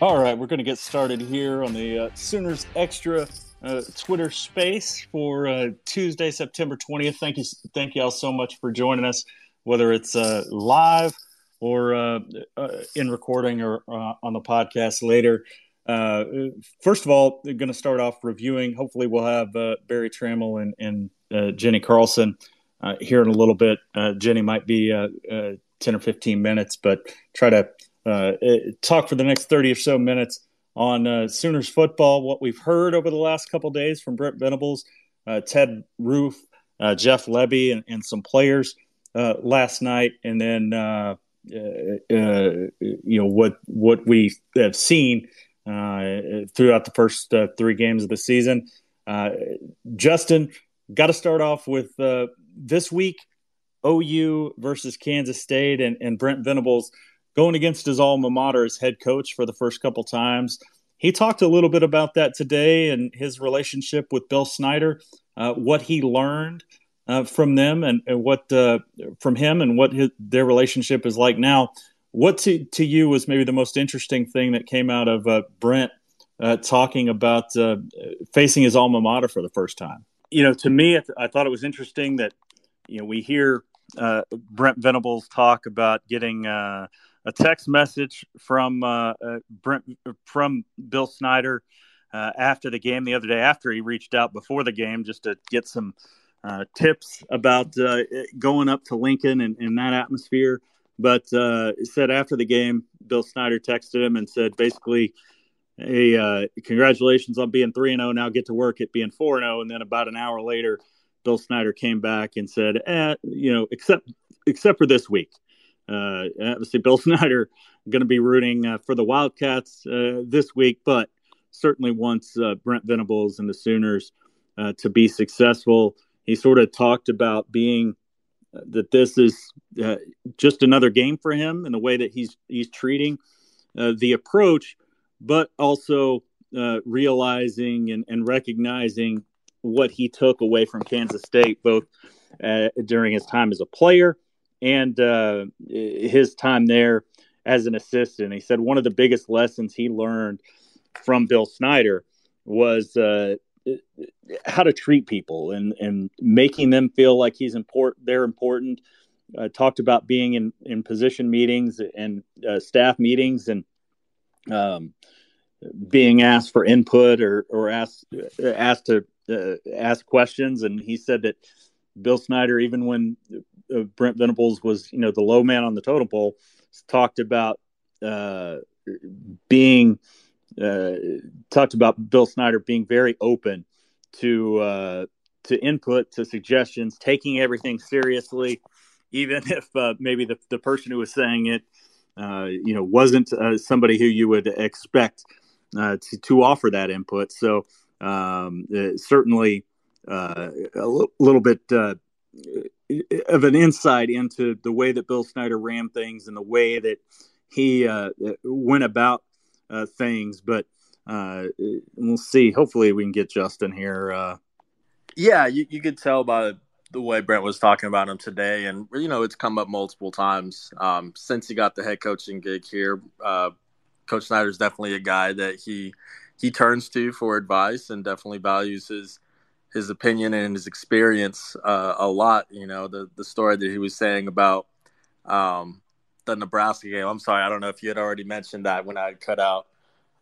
All right, we're going to get started here on the uh, Sooners Extra uh, Twitter space for uh, Tuesday, September 20th. Thank you, thank you all so much for joining us, whether it's uh, live or uh, uh, in recording or on the podcast later. Uh, first of all, we're going to start off reviewing. Hopefully, we'll have Berry Tramel and, and Jenni Carlson uh, here in a little bit. Uh, Jenny might be uh, 10 or 15 minutes, but try to talk for the next 30 or so minutes on Sooners football, what we've heard over the last couple days from Brent Venables, Ted Roof, Jeff Lebby, and, and some players last night, and then. you know what what we have seen uh, throughout the first uh, three games of the season. Uh, Justin, got to start off with uh, this week OU versus Kansas State and, and Brent Venables going against his alma mater as head coach for the first couple times. He talked a little bit about that today and his relationship with Bill Snyder, uh, what he learned uh, from them and, and what uh, from him and what his, their relationship is like now. What to, to you was maybe the most interesting thing that came out of uh, Brent uh, talking about uh, facing his alma mater for the first time? You know, to me, I, th- I thought it was interesting that you know we hear Brent Venables talk about getting a text message from uh, Brent from Bill Snyder after the game the other day after he reached out before the game just to get some tips about going up to Lincoln and, and that atmosphere. But uh, said after the game, Bill Snyder texted him and said basically, "Hey, uh, congratulations on being three and zero. Oh. Now get to work at being four and zero." Oh. And then about an hour later, Bill Snyder came back and said, eh, "You know, except except for this week." Uh, obviously, Bill Snyder going to be rooting uh, for the Wildcats uh, this week, but certainly wants uh, Brent Venables and the Sooners uh, to be successful. He sort of talked about being that this is uh, just another game for him in the way that he's he's treating uh, the approach, but also uh, realizing and, and, recognizing what he took away from Kansas State, both uh, during his time as a player and uh, his time there as an assistant. He said one of the biggest lessons he learned from Bill Snyder was uh, how to treat people and and making them feel like he's important they're important uh, talked about being in in position meetings and uh, staff meetings and um, being asked for input or or asked asked to uh, ask questions and he said that Bill Snyder even when uh, Brent Venables was you know the low man on the totem pole talked about uh, being uh, talked about Bill Snyder being very open to uh, to input, to suggestions, taking everything seriously, even if uh, maybe the, the person who was saying it, uh, you know, wasn't somebody who you would expect uh, to to offer that input. So um, certainly a l- little bit of an insight into the way that Bill Snyder ran things and the way that he went about uh, things, but uh, we'll see. Hopefully, we can get Justin here. Uh, yeah, you, you could tell by the way Brent was talking about him today, and you know it's come up multiple times um, since he got the head coaching gig here. Uh, Coach Snyder is definitely a guy that he he turns to for advice, and definitely values his his opinion and his experience uh, a lot. You know the the story that he was saying about um, the Nebraska game. I'm sorry, I don't know if you had already mentioned that when I cut out,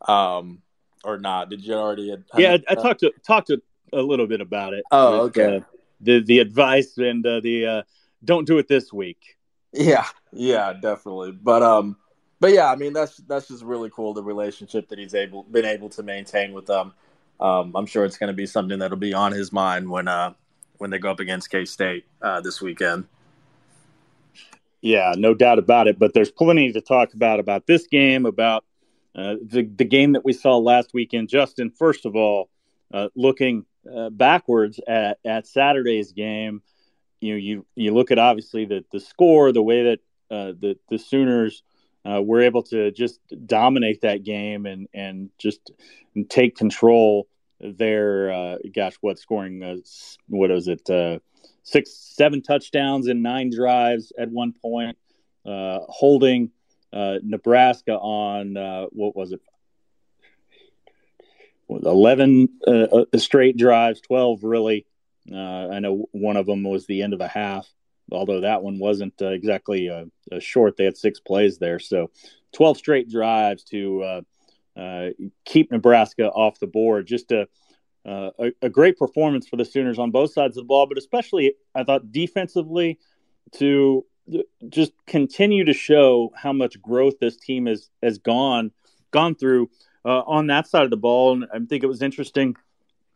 um, or not. Did you already? Had, yeah, I, I talked to talked to a little bit about it. Oh, with, okay. Uh, the the advice and uh, the uh, don't do it this week. Yeah, yeah, definitely. But um, but yeah, I mean that's that's just really cool the relationship that he's able been able to maintain with them. Um, I'm sure it's going to be something that'll be on his mind when uh when they go up against K State uh, this weekend. Yeah, no doubt about it. But there's plenty to talk about about this game, about uh, the the game that we saw last weekend. Justin, first of all, uh, looking uh, backwards at at Saturday's game, you know, you you look at obviously the the score, the way that uh, the the Sooners uh, were able to just dominate that game and and just take control. Their uh, gosh, what scoring? Uh, what was it? Uh, six, seven touchdowns in nine drives at one point, uh, holding uh, Nebraska on what was it? 11 straight drives, 12 really. I know one of them was the end of a half although that one wasn't uh, exactly a, a, short. They had six plays there, so 12 straight drives to uh, uh, keep Nebraska off the board. Just a, uh, a, a great performance for the Sooners on both sides of the ball, but especially I thought defensively to just continue to show how much growth this team has has gone gone through uh, on that side of the ball. And I think it was interesting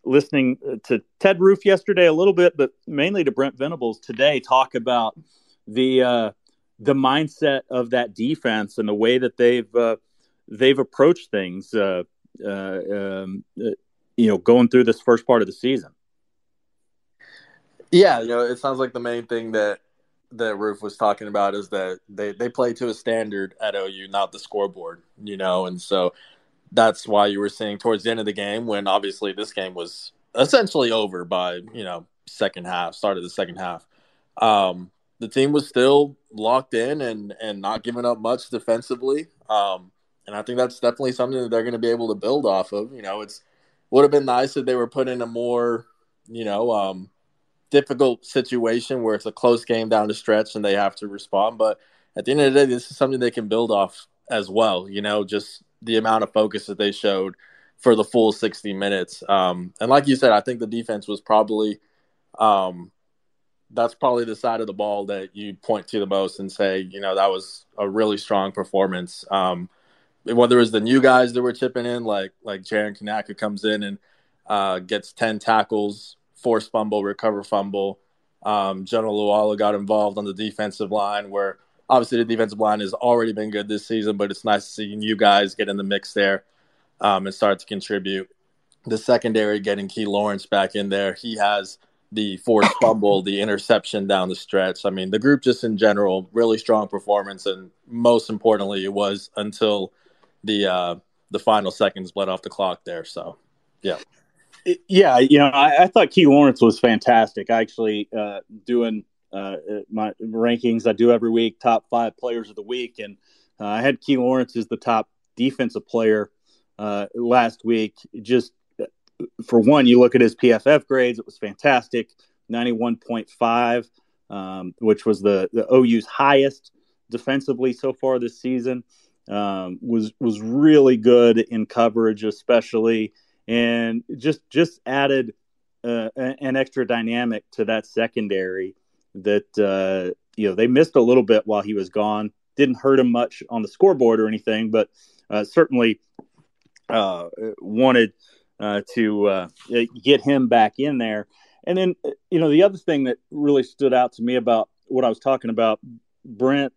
listening to Ted Roof yesterday a little bit, but mainly to Brent Venables today, talk about the uh, the mindset of that defense and the way that they've uh, they've approached things. Uh, uh um, uh, you know, going through this first part of the season. Yeah, you know, it sounds like the main thing that that Roof was talking about is that they they play to a standard at OU, not the scoreboard. You know, and so that's why you were seeing towards the end of the game when obviously this game was essentially over by you know second half, start of the second half. Um, the team was still locked in and and not giving up much defensively. Um, and I think that's definitely something that they're going to be able to build off of. You know, it's would have been nice if they were put in a more you know um, difficult situation where it's a close game down the stretch and they have to respond. But at the end of the day, this is something they can build off as well. You know, just the amount of focus that they showed for the full 60 minutes. Um, and like you said, I think the defense was probably um, that's probably the side of the ball that you point to the most and say, you know, that was a really strong performance. Um, whether it was the new guys that were chipping in, like like Jaren Kanak comes in and uh, gets 10 tackles, force fumble, recover fumble. Um, General Luala got involved on the defensive line where obviously the defensive line has already been good this season, but it's nice seeing you guys get in the mix there um, and start to contribute. The secondary getting Key Lawrence back in there. He has the forced fumble, the interception down the stretch. I mean, the group just in general, really strong performance, and most importantly, it was until the uh, the final seconds bled off the clock there. So, yeah. Yeah, you know, I, I thought Key Lawrence was fantastic. Actually, uh, doing uh, my rankings. I do every week, top five players of the week, and uh, I had Key Lawrence as the top defensive player uh, last week. Just for one, you look at his PFF grades; it was fantastic, ninety-one point five, um, which was the the OU's highest defensively so far this season. Um, was was really good in coverage, especially, and just just added uh, an extra dynamic to that secondary that uh, you know they missed a little bit while he was gone. Didn't hurt him much on the scoreboard or anything, but uh, certainly uh, wanted uh, to uh, get him back in there. And then you know the other thing that really stood out to me about what I was talking about, Brent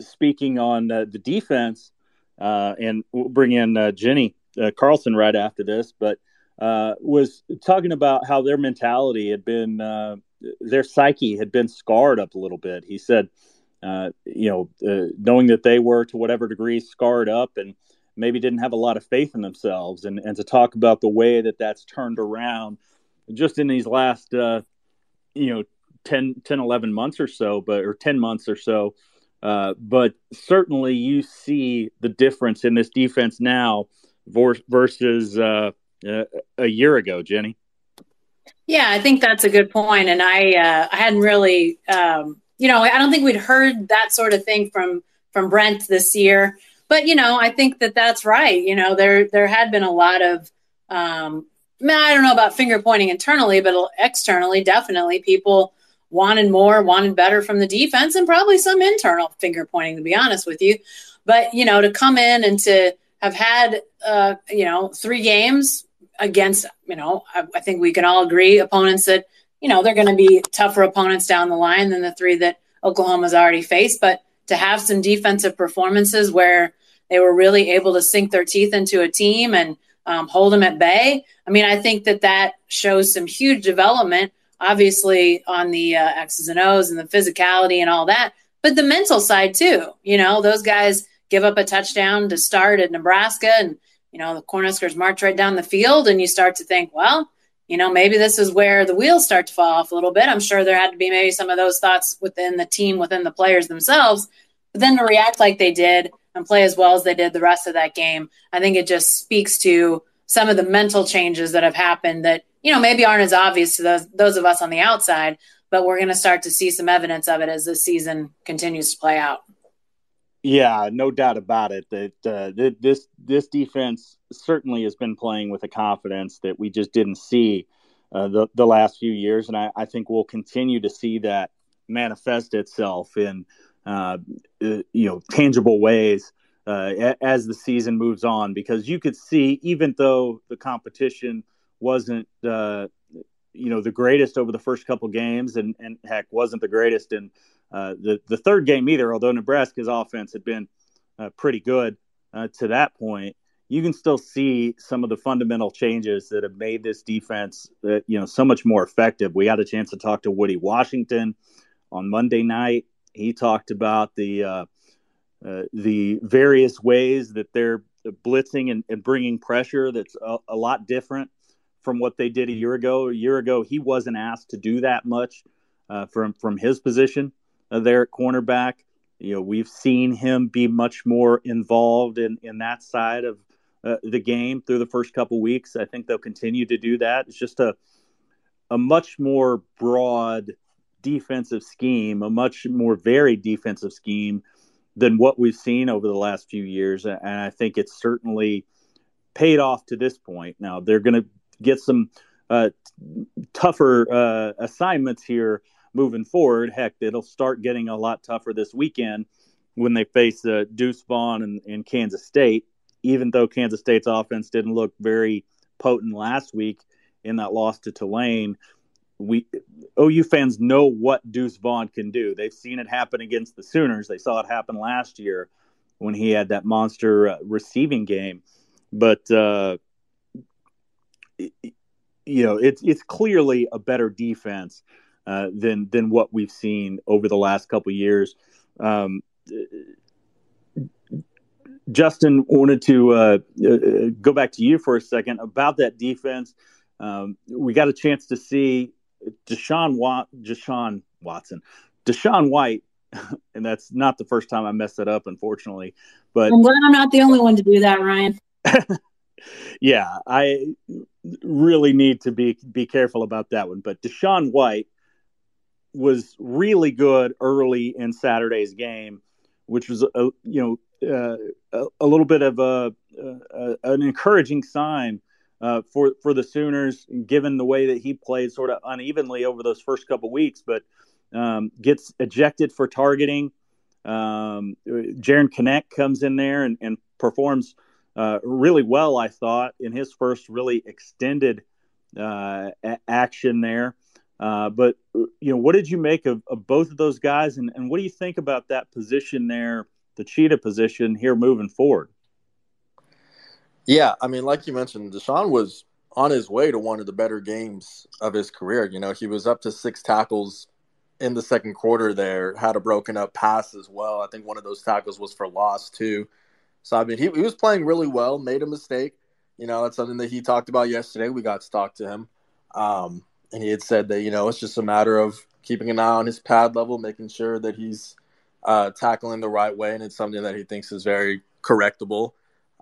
speaking on the defense, and we'll bring in Jenni Carlson right after this, but. Uh, was talking about how their mentality had been uh, their psyche had been scarred up a little bit. He said, uh, you know, uh, knowing that they were to whatever degree scarred up and maybe didn't have a lot of faith in themselves, and, and to talk about the way that that's turned around just in these last, uh, you know, 10, 10, 11 months or so, but or 10 months or so. Uh, but certainly you see the difference in this defense now versus uh, a year ago, Jenni. Yeah, I think that's a good point, and I uh, I hadn't really, um, you know, I don't think we'd heard that sort of thing from from Brent this year. But you know, I think that that's right. You know, there there had been a lot of, um, I don't know about finger pointing internally, but externally, definitely people wanted more, wanted better from the defense, and probably some internal finger pointing. To be honest with you, but you know, to come in and to have had, uh, you know, three games against, you know, I, I think we can all agree opponents that, you know, they're going to be tougher opponents down the line than the three that Oklahoma's already faced, but to have some defensive performances where they were really able to sink their teeth into a team and um, hold them at bay. I mean, I think that that shows some huge development, obviously on the uh, X's and O's and the physicality and all that, but the mental side too. You know, those guys give up a touchdown to start at Nebraska, and you know the Cornhuskers march right down the field, and you start to think, well, you know, maybe this is where the wheels start to fall off a little bit. I'm sure there had to be maybe some of those thoughts within the team, within the players themselves. But then to react like they did and play as well as they did the rest of that game, I think it just speaks to some of the mental changes that have happened that, you know, maybe aren't as obvious to those, those of us on the outside, but we're going to start to see some evidence of it as the season continues to play out. Yeah, no doubt about it. That uh, this this defense certainly has been playing with a confidence that we just didn't see uh, the the last few years, and I, I, think we'll continue to see that manifest itself in uh, uh you know tangible ways uh, as the season moves on. Because you could see, even though the competition wasn't uh, you know the greatest over the first couple games, and and heck wasn't the greatest in uh, the the third game either. Although Nebraska's offense had been uh, pretty good uh, to that point, you can still see some of the fundamental changes that have made this defense, uh, you know, so much more effective. We had a chance to talk to Woody Washington on Monday night. He talked about the uh, the various ways that they're blitzing and, and bringing pressure. That's a, a lot different from what they did a year ago. A year ago, he wasn't asked to do that much uh, from from his position there at cornerback. You know, we've seen him be much more involved in in that side of uh, the game through the first couple weeks. I think they'll continue to do that. It's just a a much more broad defensive scheme, a much more varied defensive scheme than what we've seen over the last few years, and I think it's certainly paid off to this point. Now they're going to get some uh, tougher uh, assignments here moving forward. Heck, it'll start getting a lot tougher this weekend when they face uh, Deuce Vaughn and, and Kansas State. Even though Kansas State's offense didn't look very potent last week in that loss to Tulane, we OU fans know what Deuce Vaughn can do. They've seen it happen against the Sooners. They saw it happen last year when he had that monster uh, receiving game. But uh, you know, it's it's clearly a better defense uh, than than what we've seen over the last couple years. Um, Justin wanted to uh, uh, go back to you for a second about that defense. Um, we got a chance to see Deshaun, Wat- Deshaun Watson, DaShaun White, and that's not the first time I messed that up, unfortunately. But I'm glad I'm not the only one to do that, Ryan. yeah, I really need to be be careful about that one. But DaShaun White was really good early in Saturday's game, which was a you know uh, a, a, little bit of a, a an encouraging sign uh, for for the Sooners, given the way that he played sort of unevenly over those first couple weeks, but um, gets ejected for targeting. Um, Jaren Kanak comes in there and, and performs uh, really well, I thought, in his first really extended uh, action there. Uh, but you know, what did you make of, of both of those guys, and, and what do you think about that position there, the cheetah position here moving forward? Yeah, I mean, like you mentioned, DaShaun was on his way to one of the better games of his career. You know, he was up to six tackles in the second quarter. There had a broken up pass as well. I think one of those tackles was for loss too. So I mean, he, he was playing really well. Made a mistake. You know, that's something that he talked about yesterday. We got to talk to him. Um, and he had said that you know it's just a matter of keeping an eye on his pad level, making sure that he's uh, tackling the right way, and it's something that he thinks is very correctable.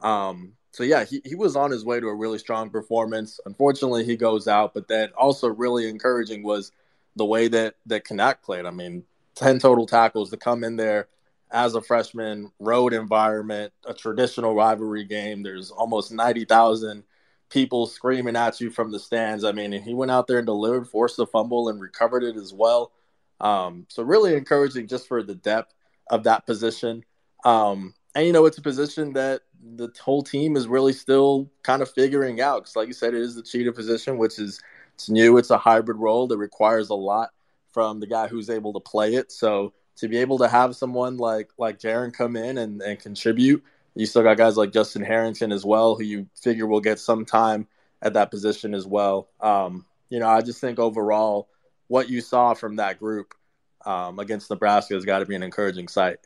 Um, so yeah, he, he was on his way to a really strong performance. Unfortunately, he goes out, but then also really encouraging was the way that that Kanak played. I mean, ten total tackles to come in there as a freshman, road environment, a traditional rivalry game. There's almost ninety thousand people screaming at you from the stands. I mean, he went out there and delivered, forced the fumble, and recovered it as well. Um, so really encouraging just for the depth of that position. Um, and you know, it's a position that the whole team is really still kind of figuring out. Because, like you said, it is the cheetah position, which is it's new. It's a hybrid role that requires a lot from the guy who's able to play it. So to be able to have someone like like Jaren come in and, and contribute. You still got guys like Justin Harrington as well, who you figure will get some time at that position as well. Um, you know, I just think overall, what you saw from that group um, against Nebraska has got to be an encouraging sight.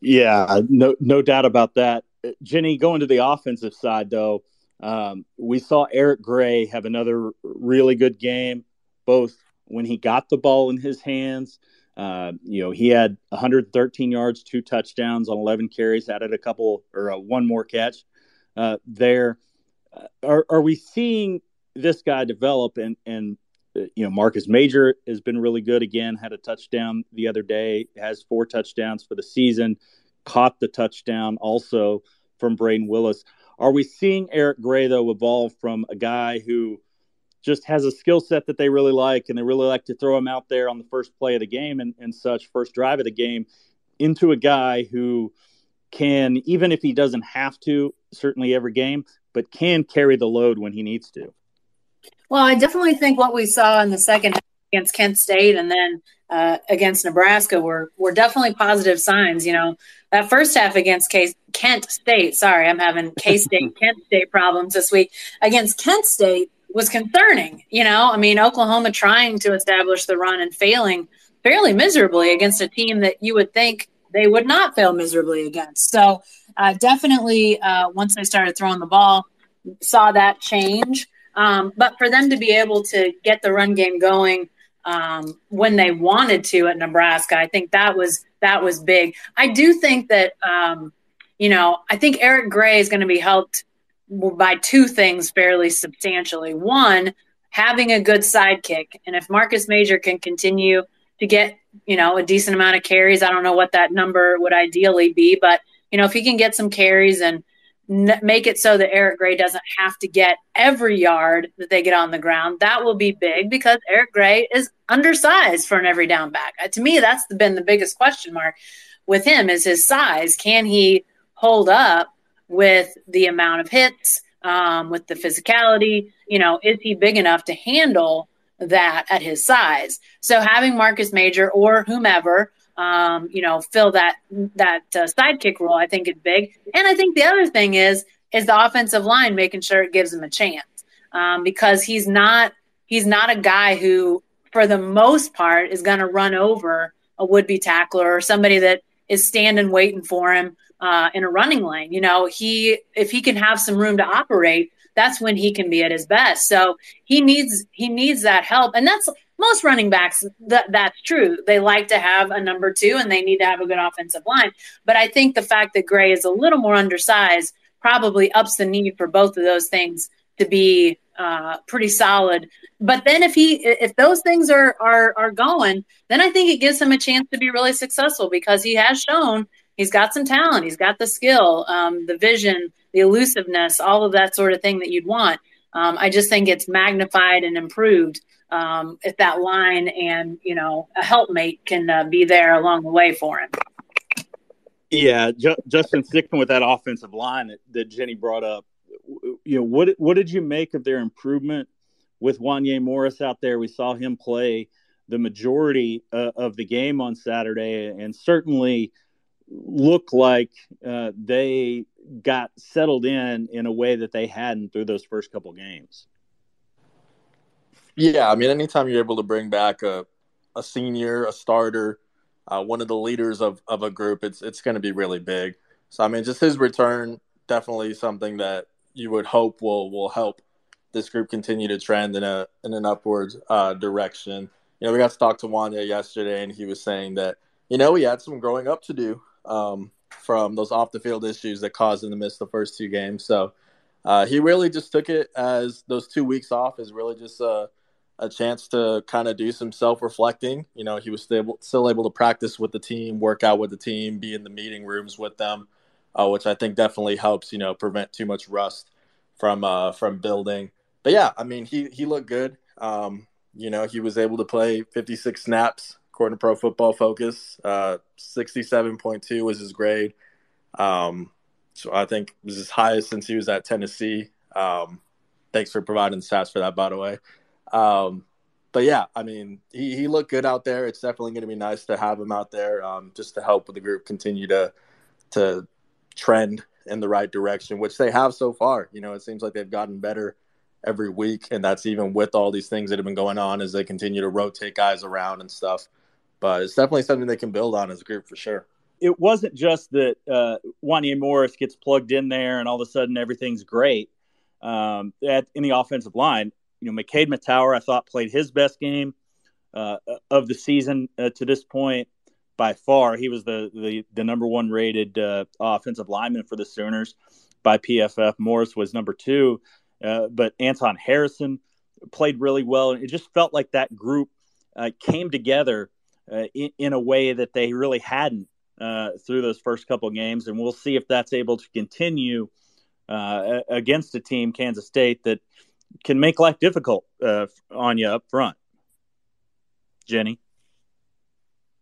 Yeah, no, no doubt about that. Jenni, going to the offensive side though, um, we saw Eric Gray have another really good game, both when he got the ball in his hands. Uh, you know, he had 113 yards, two touchdowns on 11 carries, added a couple or uh, one more catch uh, there. Uh, are, are we seeing this guy develop? And, and uh, you know, Marcus Major has been really good again, had a touchdown the other day, has four touchdowns for the season, caught the touchdown also from Brayden Willis. Are we seeing Eric Gray, though, evolve from a guy who just has a skill set that they really like and they really like to throw him out there on the first play of the game and, and such, first drive of the game, into a guy who can, even if he doesn't have to, certainly every game, but can carry the load when he needs to? Well, I definitely think what we saw in the second half against Kent State and then uh, against Nebraska were were definitely positive signs. You know, that first half against K- Kent State. Sorry, I'm having K State Kent State problems this week against Kent State was concerning. You know, I mean, Oklahoma trying to establish the run and failing fairly miserably against a team that you would think they would not fail miserably against. So, uh, definitely, uh, once they started throwing the ball, saw that change. Um, but for them to be able to get the run game going um, when they wanted to at Nebraska, I think that was that was big. I do think that um, you know I think Eric Gray is going to be helped by two things fairly substantially. One, having a good sidekick, and if Marcus Major can continue to get you know a decent amount of carries, I don't know what that number would ideally be, but you know if he can get some carries and n- make it so that Eric Gray doesn't have to get every yard that they get on the ground. That will be big because Eric Gray is undersized for an every down back. Uh, to me, that's been the biggest question mark with him is his size. Can he hold up with the amount of hits, um, with the physicality? You know, is he big enough to handle that at his size? So having Marcus Major or whomever um, you know, fill that that uh, sidekick role. I think is big, and I think the other thing is is the offensive line making sure it gives him a chance um, because he's not he's not a guy who, for the most part, is going to run over a would be tackler or somebody that is standing waiting for him uh, in a running lane. You know, he if he can have some room to operate, that's when he can be at his best. So he needs he needs that help, and that's most running backs that that's true they like to have a number two and they need to have a good offensive line but i think the fact that gray is a little more undersized probably ups the need for both of those things to be uh, pretty solid but then if he if those things are are are going then i think it gives him a chance to be really successful because he has shown he's got some talent he's got the skill um, the vision the elusiveness all of that sort of thing that you'd want um, i just think it's magnified and improved um, if that line and you know a helpmate can uh, be there along the way for him. Yeah, Ju- Justin, sticking with that offensive line that, that Jenni brought up, you know what what did you make of their improvement with Wanya Morris out there? We saw him play the majority uh, of the game on Saturday, and certainly look like uh, they got settled in in a way that they hadn't through those first couple games. Yeah, I mean, anytime you're able to bring back a, a senior, a starter, uh, one of the leaders of, of a group, it's it's going to be really big. So I mean, just his return definitely something that you would hope will will help this group continue to trend in a in an upward uh, direction. You know, we got to talk to Wanya yesterday, and he was saying that you know he had some growing up to do um, from those off the field issues that caused him to miss the first two games. So uh, he really just took it as those two weeks off is really just a a chance to kind of do some self reflecting. You know, he was still, still able to practice with the team, work out with the team, be in the meeting rooms with them, uh, which I think definitely helps, you know, prevent too much rust from uh, from building. But yeah, I mean, he he looked good. Um, you know, he was able to play 56 snaps according to Pro Football Focus. Uh, 67.2 was his grade. Um, so I think it was his highest since he was at Tennessee. Um, thanks for providing the stats for that, by the way. Um, but yeah, I mean, he, he looked good out there. It's definitely going to be nice to have him out there, um, just to help the group continue to to trend in the right direction, which they have so far. You know, it seems like they've gotten better every week, and that's even with all these things that have been going on as they continue to rotate guys around and stuff. But it's definitely something they can build on as a group for sure. It wasn't just that uh, Wanya Morris gets plugged in there and all of a sudden everything's great um, at, in the offensive line. You know, McKade Mettauer, I thought, played his best game uh, of the season uh, to this point by far. He was the the, the number one rated uh, offensive lineman for the Sooners by PFF. Morris was number two, uh, but Anton Harrison played really well. And it just felt like that group uh, came together in, in, a way that they really hadn't uh, through those first couple games, and we'll see if that's able to continue uh, against a team, Kansas State, that can make life difficult on you up front. Jenni.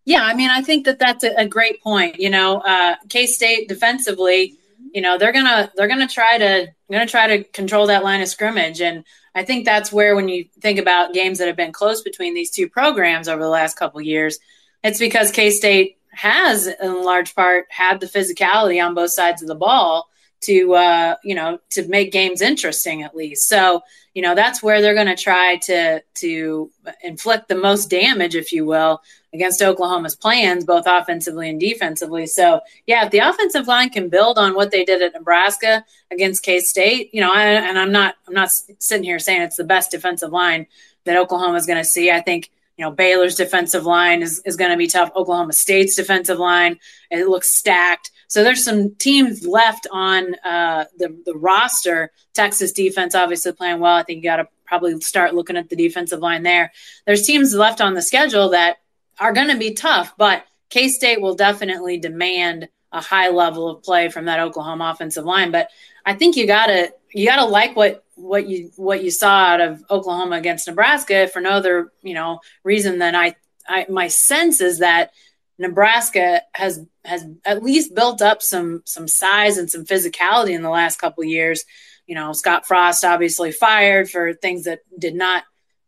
Yeah, I mean, I think that that's a, a great point. You know, uh, K State defensively, you know, they're gonna they're gonna try to gonna try to control that line of scrimmage, and I think that's where when you think about games that have been close between these two programs over the last couple years, it's because K State has, in large part, had the physicality on both sides of the ball to uh, you know to make games interesting at least. So you know that's where they're going to try to to inflict the most damage, if you will, against Oklahoma's plans, both offensively and defensively. So yeah, if the offensive line can build on what they did at Nebraska against K State, you know, I, and I'm not I'm not sitting here saying it's the best defensive line that Oklahoma is going to see. I think you know Baylor's defensive line is, is going to be tough. Oklahoma State's defensive line it looks stacked. So there's some teams left on uh, the the roster. Texas defense obviously playing well. I think you got to probably start looking at the defensive line there. There's teams left on the schedule that are going to be tough, but K State will definitely demand a high level of play from that Oklahoma offensive line. But I think you gotta you gotta like what what you what you saw out of Oklahoma against Nebraska for no other you know reason than I, I my sense is that Nebraska has has at least built up some some size and some physicality in the last couple years. You know, Scott Frost obviously fired for things that did not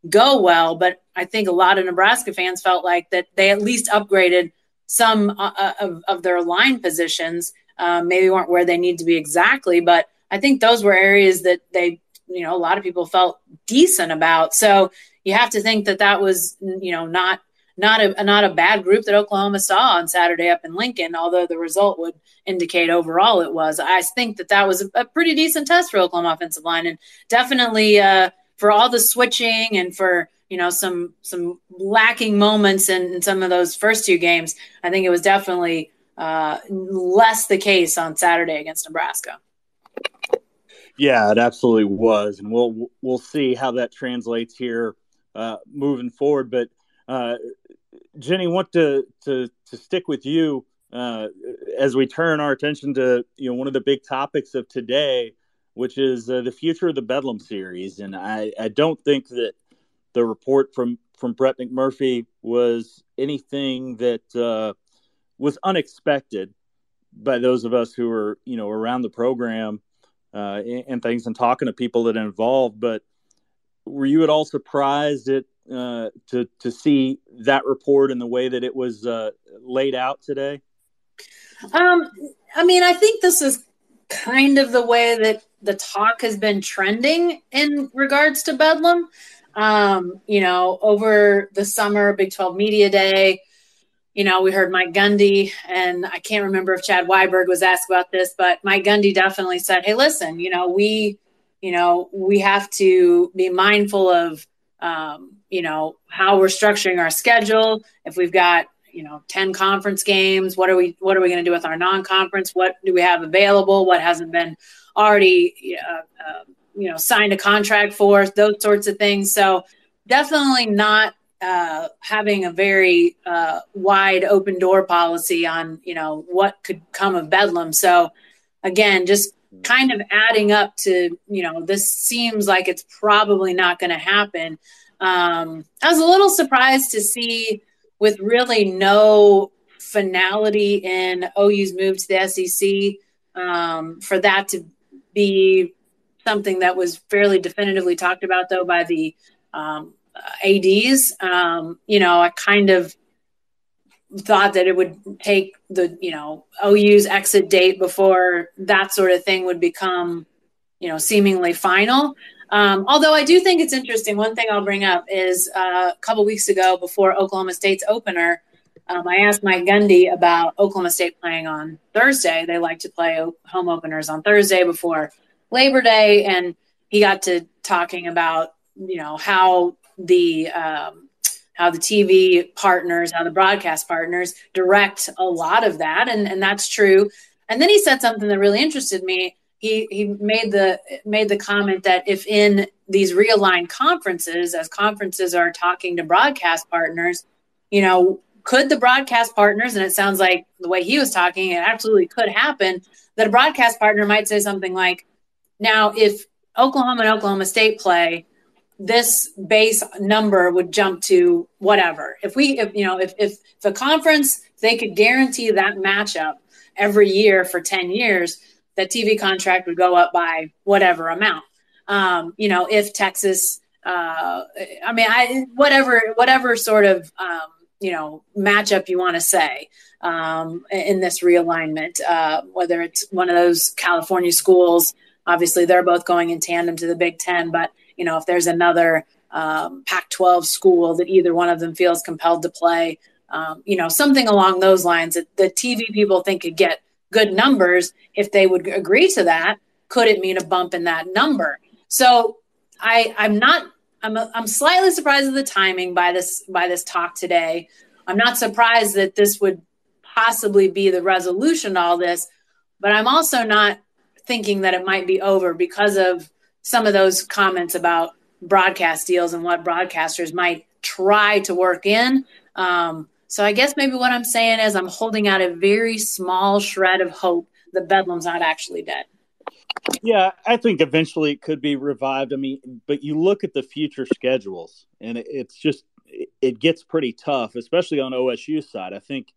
go well, but I think a lot of Nebraska fans felt like that they at least upgraded some uh, uh of, of their line positions. Um, maybe weren't where they need to be exactly, but I think those were areas that they, you know, a lot of people felt decent about. So you have to think that that was, you know, not not a not a bad group that Oklahoma saw on Saturday up in Lincoln. Although the result would indicate overall it was, I think that that was a, pretty decent test for Oklahoma offensive line, and definitely uh, for all the switching and for you know some some lacking moments in, in some of those first two games. I think it was definitely uh, less the case on Saturday against Nebraska. Yeah, it absolutely was, and we'll we'll see how that translates here uh, moving forward. But uh, Jenni, want to to to stick with you uh, as we turn our attention to you know one of the big topics of today, which is uh, the future of the Bedlam series. And I, I don't think that the report from from Brett McMurphy was anything that uh, was unexpected by those of us who were you know around the program uh, and, things and talking to people that involved. But were you at all surprised at uh, to to see that report and the way that it was uh, laid out today? Um, I mean, I think this is kind of the way that the talk has been trending in regards to Bedlam. Um, you know, over the summer, Big 12 Media Day, you know, we heard Mike Gundy, and I can't remember if Chad Weiberg was asked about this, but Mike Gundy definitely said, "Hey, listen, you know, we, you know, we have to be mindful of um, you know, how we're structuring our schedule. If we've got, you know, 10 conference games, what are we, what are we going to do with our non-conference? What do we have available? What hasn't been already, uh, uh, you know, signed a contract for those sorts of things. So definitely not uh, having a very uh, wide open door policy on, you know, what could come of Bedlam. So again, just kind of adding up to, you know, this seems like it's probably not going to happen. Um, I was a little surprised to see with really no finality in OU's move to the SEC um, for that to be something that was fairly definitively talked about, though, by the um, ads um, you know i kind of thought that it would take the you know ou's exit date before that sort of thing would become you know seemingly final. Um, although i do think it's interesting. One thing i'll bring up is uh, a couple weeks ago before oklahoma state's opener um, I asked Mike Gundy about Oklahoma State playing on Thursday. They like to play home openers on Thursday before Labor Day, and he got to talking about you know how the um, how the TV partners, how the broadcast partners direct a lot of that, and and that's true. And then he said something that really interested me. He he made the made the comment that if in these realigned conferences, as conferences are talking to broadcast partners, you know, could the broadcast partners, and it sounds like the way he was talking, it absolutely could happen, that a broadcast partner might say something like, now, if Oklahoma and Oklahoma State play, this base number would jump to whatever. If we, if, you know, if, if the conference, they could guarantee that matchup every year for 10 years, that TV contract would go up by whatever amount. Um, you know, if Texas, uh, I mean, I, whatever, whatever sort of, um, you know matchup you want to say um, in this realignment uh, whether it's one of those california schools obviously they're both going in tandem to the big ten but you know if there's another um, pac 12 school that either one of them feels compelled to play um, you know something along those lines that the tv people think could get good numbers if they would agree to that could it mean a bump in that number? So i i'm not I'm, a, I'm slightly surprised at the timing by this by this talk today. I'm not surprised that this would possibly be the resolution to all this, but I'm also not thinking that it might be over because of some of those comments about broadcast deals and what broadcasters might try to work in. Um, so I guess maybe what I'm saying is I'm holding out a very small shred of hope that Bedlam's not actually dead. Yeah, I think eventually it could be revived. I mean, but you look at the future schedules, and it's just it gets pretty tough, especially on OSU side. I think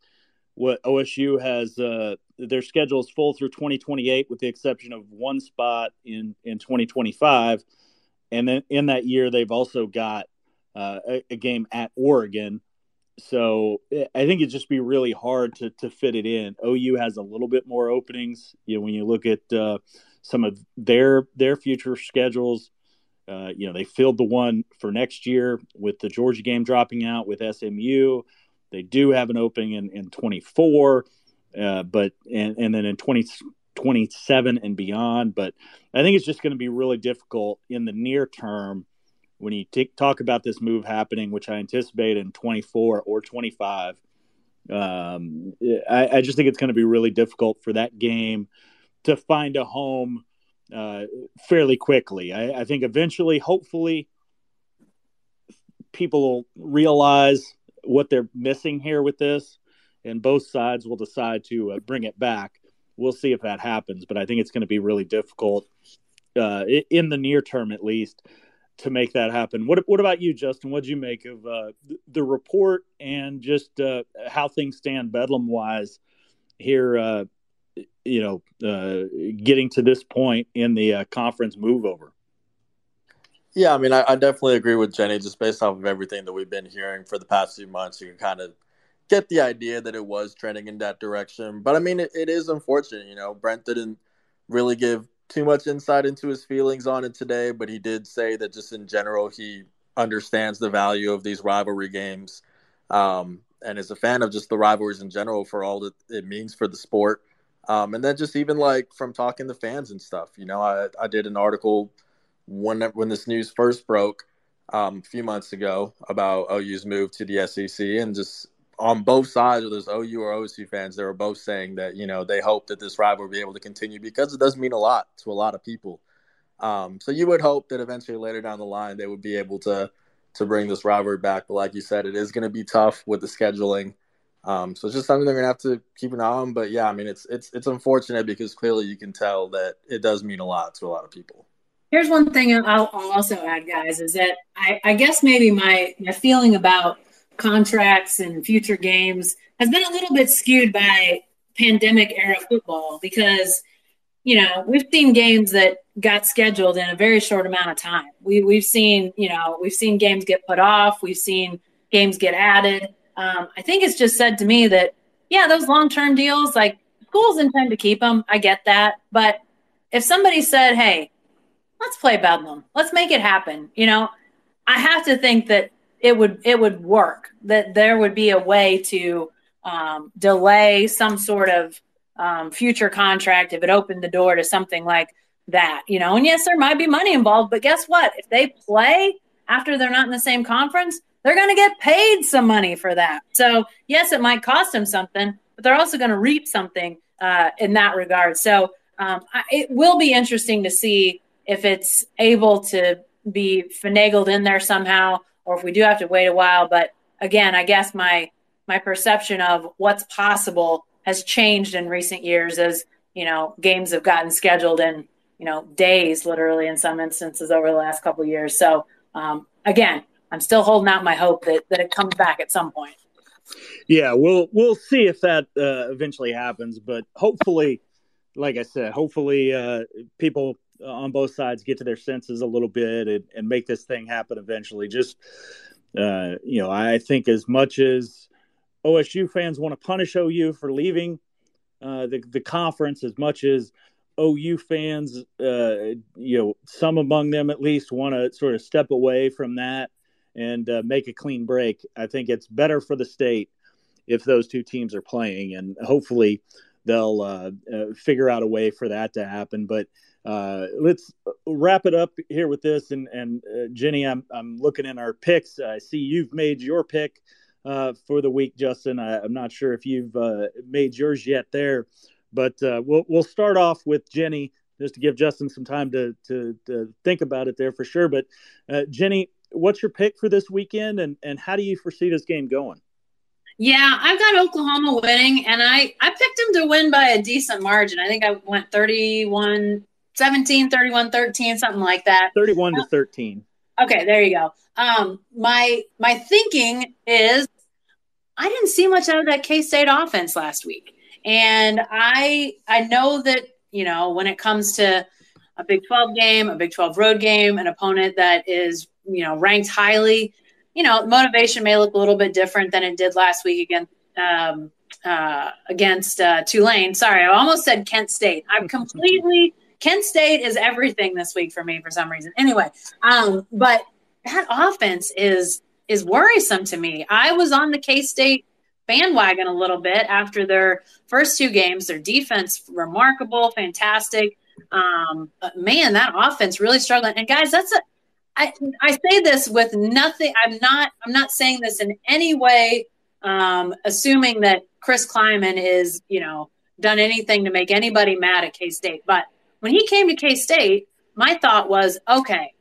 what OSU has uh, their schedule is full through 2028, with the exception of one spot in in 2025, and then in that year they've also got uh, a, a, game at Oregon. So I think it'd just be really hard to to fit it in. OU has a little bit more openings. You know, when you look at uh, some of their their future schedules. Uh, you know, they filled the one for next year with the Georgia game dropping out with SMU. They do have an opening in, in 24, uh, but and, and then in 2027 and beyond. But I think it's just going to be really difficult in the near term when you t- talk about this move happening, which I anticipate in 24 or 25. Um, I, I just think it's going to be really difficult for that game to find a home uh, fairly quickly. I, I, think eventually, hopefully, people will realize what they're missing here with this, and both sides will decide to uh, bring it back. We'll see if that happens, but I think it's going to be really difficult uh, in the near term, at least, to make that happen. What What about you, Justin? What did you make of uh, the report and just uh, how things stand Bedlam wise here uh, you know, uh, getting to this point in the uh, conference move over. Yeah, I mean, I, I, definitely agree with Jenni. Just based off of everything that we've been hearing for the past few months, you can kind of get the idea that it was trending in that direction. But I mean, it, it is unfortunate. You know, Brent didn't really give too much insight into his feelings on it today, but he did say that just in general, he understands the value of these rivalry games um, and is a fan of just the rivalries in general for all that it means for the sport. Um, and then just even like from talking to fans and stuff, you know, I, I did an article when when this news first broke um, a few months ago about OU's move to the SEC, and just on both sides of those OU or OSU fans, they were both saying that you know they hope that this rivalry will be able to continue because it does mean a lot to a lot of people. Um, so you would hope that eventually later down the line they would be able to to bring this rivalry back. But like you said, it is going to be tough with the scheduling. Um, so it's just something they're gonna have to keep an eye on. But yeah, I mean, it's it's it's unfortunate because clearly you can tell that it does mean a lot to a lot of people. Here's one thing I'll, I'll also add, guys, is that I, I guess maybe my my feeling about contracts and future games has been a little bit skewed by pandemic era football because you know we've seen games that got scheduled in a very short amount of time. We we've seen you know we've seen games get put off. We've seen games get added. Um, I think it's just said to me that yeah, those long term deals like schools intend to keep them. I get that, but if somebody said, hey, let's play Bedlam, let's make it happen, you know, I have to think that it would it would work. That there would be a way to um, delay some sort of um, future contract if it opened the door to something like that, you know. And yes, there might be money involved, but guess what? If they play after they're not in the same conference, they're going to get paid some money for that. So yes, it might cost them something, but they're also going to reap something uh, in that regard. So um, I, it will be interesting to see if it's able to be finagled in there somehow, or if we do have to wait a while. But again, I guess my my perception of what's possible has changed in recent years as you know games have gotten scheduled in you know days literally in some instances over the last couple of years so um, again i'm still holding out my hope that, that it comes back at some point. Yeah we'll we'll see if that uh, eventually happens but hopefully like i said hopefully uh, people on both sides get to their senses a little bit and, and make this thing happen eventually. Just uh, you know i think as much as OSU fans want to punish OU for leaving uh, the the conference as much as OU fans, uh, you know, some among them at least want to sort of step away from that and uh, make a clean break. I think it's better for the state if those two teams are playing, and hopefully they'll uh, uh, figure out a way for that to happen. But uh, let's wrap it up here with this. And, and Jenni, I'm I'm looking in our picks. I see you've made your pick uh, for the week, Justin. I, am not sure if you've uh, made yours yet there, but uh, we'll we'll start off with Jenni just to give Justin some time to to, to think about it there for sure. But uh, Jenni, what's your pick for this weekend, and and how do you foresee this game going? Yeah, I've got Oklahoma winning, and I I picked them to win by a decent margin. I think I went 31 17, 31 13, something like that. 31 to 13. Okay, there you go. Um, my my thinking is I didn't see much out of that K State offense last week, and I I know that you know when it comes to a Big Twelve game, a Big Twelve road game, an opponent that is you know ranked highly, you know motivation may look a little bit different than it did last week against um, uh, against uh, Tulane. Sorry, I almost said Kent State. I'm completely Kent State is everything this week for me for some reason. Anyway, um, but that offense is is worrisome to me. I was on the K State bandwagon a little bit after their first two games. Their defense remarkable, fantastic. Um, man, that offense really struggling. And guys, that's a I, I say this with nothing. I'm not. I'm not saying this in any way, um, assuming that Chris Klieman is, you know, done anything to make anybody mad at K State. But when he came to K State, my thought was, okay,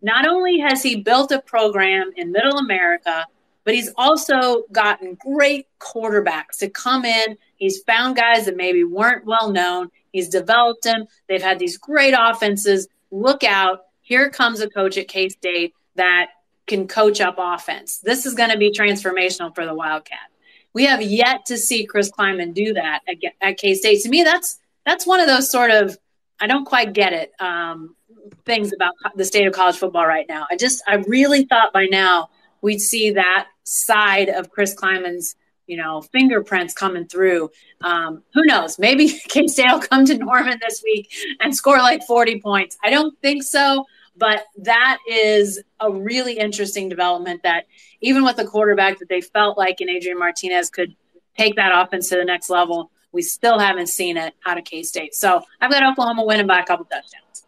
not only has he built a program in middle America, but he's also gotten great quarterbacks to come in. He's found guys that maybe weren't well known. He's developed them. They've had these great offenses. Look out. Here comes a coach at K State that can coach up offense. This is going to be transformational for the Wildcat. We have yet to see Chris Klieman do that at, K State. To me, that's that's one of those sort of I don't quite get it. Um, things about the state of college football right now. I just, I really thought by now we'd see that side of Chris Klieman's, you know, fingerprints coming through. Um, who knows? Maybe K State will come to Norman this week and score like 40 points. I don't think so, but that is a really interesting development that even with the quarterback that they felt like in Adrian Martinez could take that offense to the next level we still haven't seen it out of K State. So I've got Oklahoma winning by a couple touchdowns.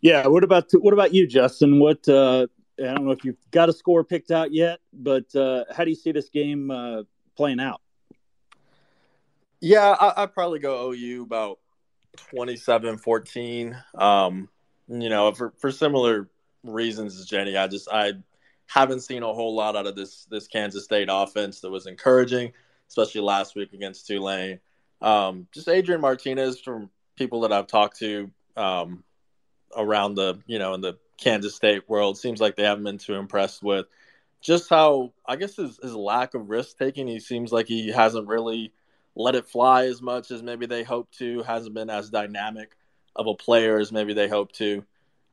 Yeah. What about what about you, Justin? What uh, I don't know if you've got a score picked out yet, but uh, how do you see this game uh, playing out? Yeah, I, would probably go OU about 27 14. Um, you know, for, for similar reasons as Jenni, I just I haven't seen a whole lot out of this this Kansas State offense that was encouraging especially last week against Tulane. Um, just Adrian Martinez from people that I've talked to um, around the you know in the Kansas State world seems like they haven't been too impressed with just how I guess his, his lack of risk taking. He seems like he hasn't really let it fly as much as maybe they hoped to. Hasn't been as dynamic of a player as maybe they hope to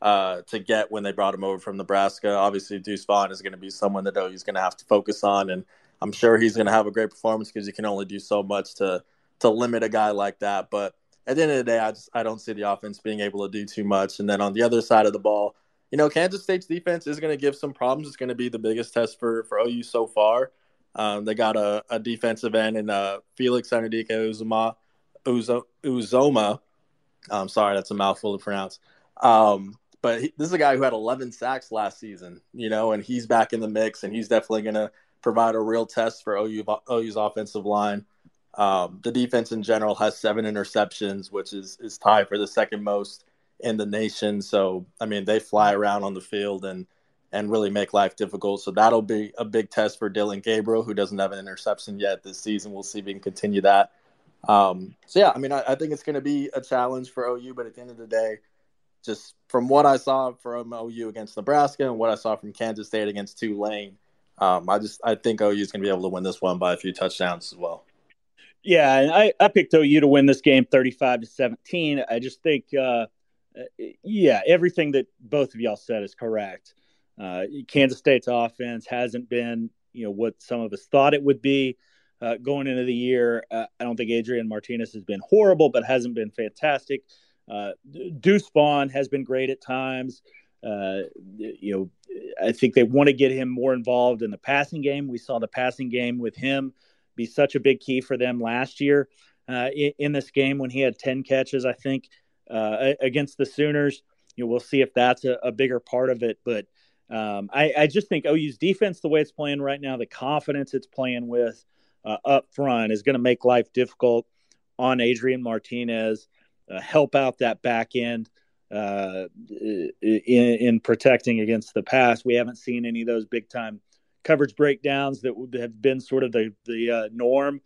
uh, to get when they brought him over from Nebraska. Obviously, Deuce Vaughn is going to be someone that OU's going to have to focus on, and I'm sure he's going to have a great performance because you can only do so much to to limit a guy like that. But at the end of the day, I just I don't see the offense being able to do too much. And then on the other side of the ball, you know, Kansas State's defense is going to give some problems. It's going to be the biggest test for for OU so far. Um, they got a, a, defensive end in uh, Felix Anudike Uzomah. Uzo, Uzomah. I'm sorry, that's a mouthful to pronounce. Um, but he, this is a guy who had 11 sacks last season, you know, and he's back in the mix, and he's definitely going to provide a real test for OU, OU's offensive line. Um, the defense in general has seven interceptions, which is is tied for the second most in the nation. So I mean, they fly around on the field and and really make life difficult. So that'll be a big test for Dillon Gabriel, who doesn't have an interception yet this season. We'll see if he can continue that. Um, so yeah, I mean, I, I think it's going to be a challenge for OU, but at the end of the day, just from what I saw from OU against Nebraska and what I saw from Kansas State against Tulane, um, I just I think OU is going to be able to win this one by a few touchdowns as well. Yeah, and I, I picked OU to win this game 35 to 17. I just think, uh, yeah, everything that both of y'all said is correct. Uh, Kansas State's offense hasn't been, you know, what some of us thought it would be uh, going into the year. Uh, I don't think Adrian Martinez has been horrible, but hasn't been fantastic. Uh, Deuce Vaughn has been great at times. Uh, you know, I think they want to get him more involved in the passing game. We saw the passing game with him be such a big key for them last year uh, in, in, this game when he had 10 catches, I think, uh, against the Sooners. You know, we'll see if that's a, a bigger part of it. But um, I, I, just think OU's defense, the way it's playing right now, the confidence it's playing with uh, up front is going to make life difficult on Adrian Martinez, uh, help out that back end. Uh, in, in protecting against the pass, we haven't seen any of those big time coverage breakdowns that have been sort of the the uh, norm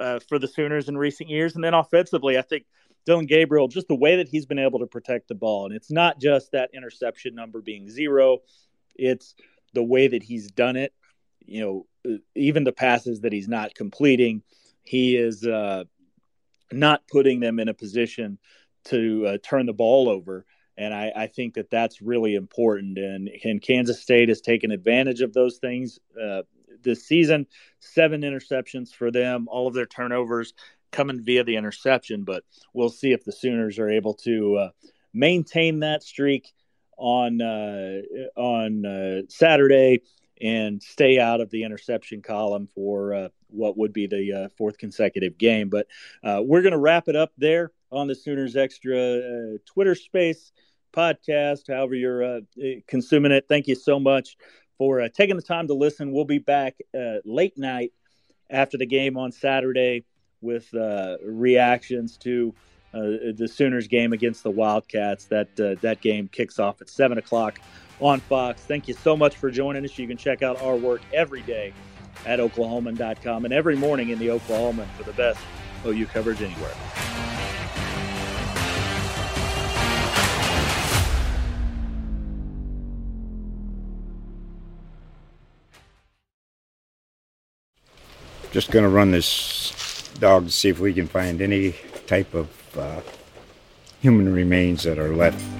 uh, for the Sooners in recent years. And then offensively, I think Dillon Gabriel, just the way that he's been able to protect the ball, and it's not just that interception number being zero, it's the way that he's done it. You know, even the passes that he's not completing, he is uh, not putting them in a position to uh, turn the ball over and I, I, think that that's really important. And, and Kansas State has taken advantage of those things uh, this season. Seven interceptions for them, all of their turnovers coming via the interception. But we'll see if the Sooners are able to uh, maintain that streak on uh, on uh, Saturday and stay out of the interception column for uh, what would be the uh, fourth consecutive game. But we're going to wrap it up there on the Sooners Extra Twitter space podcast, however you're uh, consuming it. Thank you so much for uh, taking the time to listen. We'll be back uh, late night after the game on Saturday with uh, reactions to uh, the Sooners game against the Wildcats. That uh, that game kicks off at seven o'clock on Fox. Thank you so much for joining us. You can check out our work every day at oklahoman.com and every morning in the Oklahoman for the best OU coverage anywhere. Just going to run this dog to see if we can find any type of uh, human remains that are left.